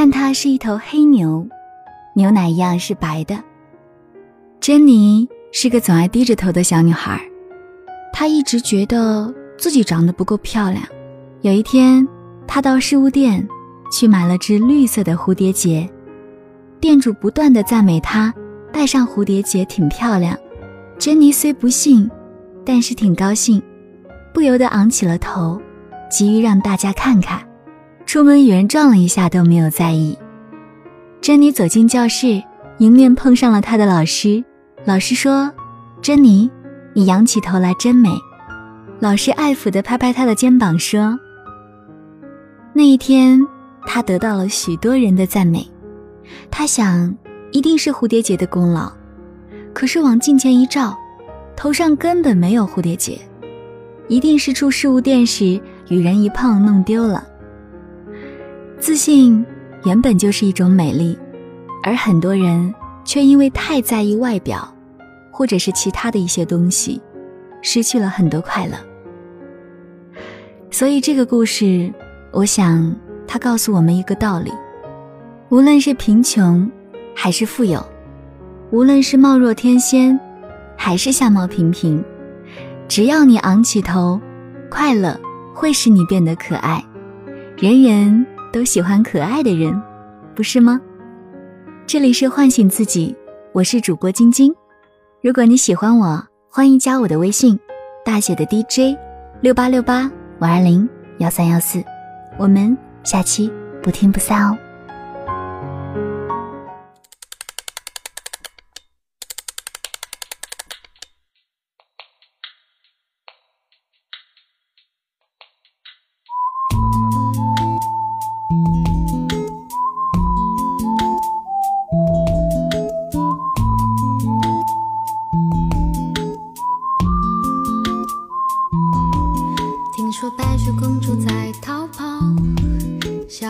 看它是一头黑牛，牛奶一样是白的。珍妮是个总爱低着头的小女孩，她一直觉得自己长得不够漂亮。有一天，她到饰物店去买了只绿色的蝴蝶结，店主不断的赞美她戴上蝴蝶结挺漂亮。珍妮虽不信，但是挺高兴，不由得昂起了头，急于让大家看看。出门与人撞了一下都没有在意。珍妮走进教室，迎面碰上了她的老师。老师说：“珍妮，你仰起头来真美。”老师爱抚地拍拍她的肩膀说：“那一天，她得到了许多人的赞美。她想，一定是蝴蝶结的功劳。可是往镜前一照，头上根本没有蝴蝶结，一定是出事物店时与人一碰弄丢了。自信原本就是一种美丽，而很多人。”却因为太在意外表，或者是其他的一些东西，失去了很多快乐。所以这个故事，我想它告诉我们一个道理：无论是贫穷还是富有，无论是貌若天仙还是相貌平平，只要你昂起头，快乐会使你变得可爱。人人都喜欢可爱的人，不是吗？这里是唤醒自己，我是主播晶晶。如果你喜欢我，欢迎加我的微信，大写的 DJ 六八六八五二零幺三幺四。我们下期不听不散哦。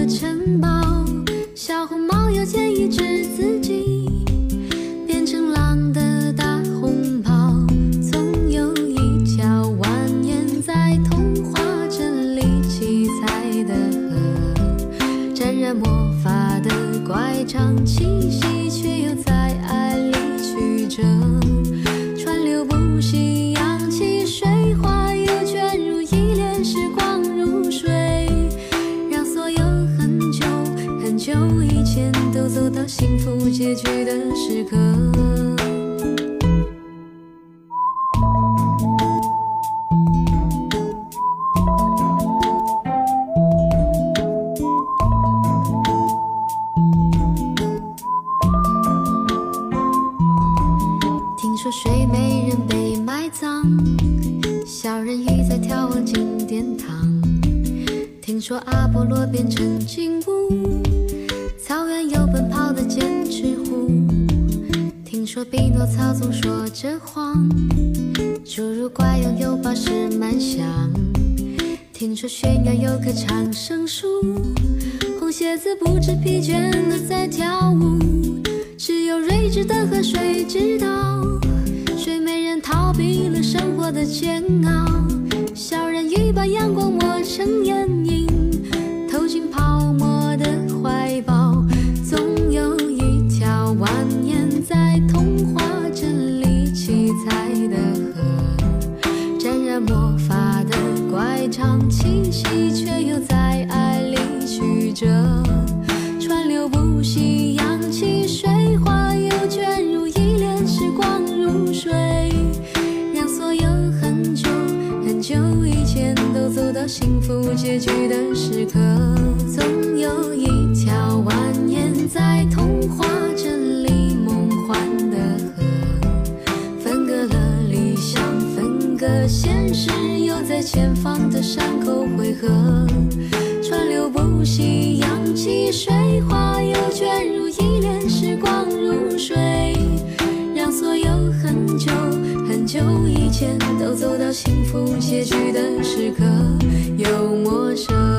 的城堡，小红帽要检验只自己，变成狼的大红袍，总有一条蜿蜒在童话镇里七彩的河，沾染魔法的乖张气息，却又在爱里曲折。歌，听说睡美人被埋葬，小人鱼在眺望金殿堂。听说阿波罗变成金乌，草原有奔跑的坚持。听说匹诺曹总说着谎，侏儒怪拥有宝石满箱。听说悬崖有棵长生树，红鞋子不知疲倦的在跳舞。只有睿智的河水知道，睡美人逃避了生活的煎熬。气息，却又在爱里曲折，川流不息，扬起水花，又卷入一帘时光如水，让所有很久很久以前都走到幸福结局的时刻。前方的山口汇合，川流不息，扬起水花，又卷入一帘时光如水，让所有很久很久以前都走到幸福结局的时刻，又陌生。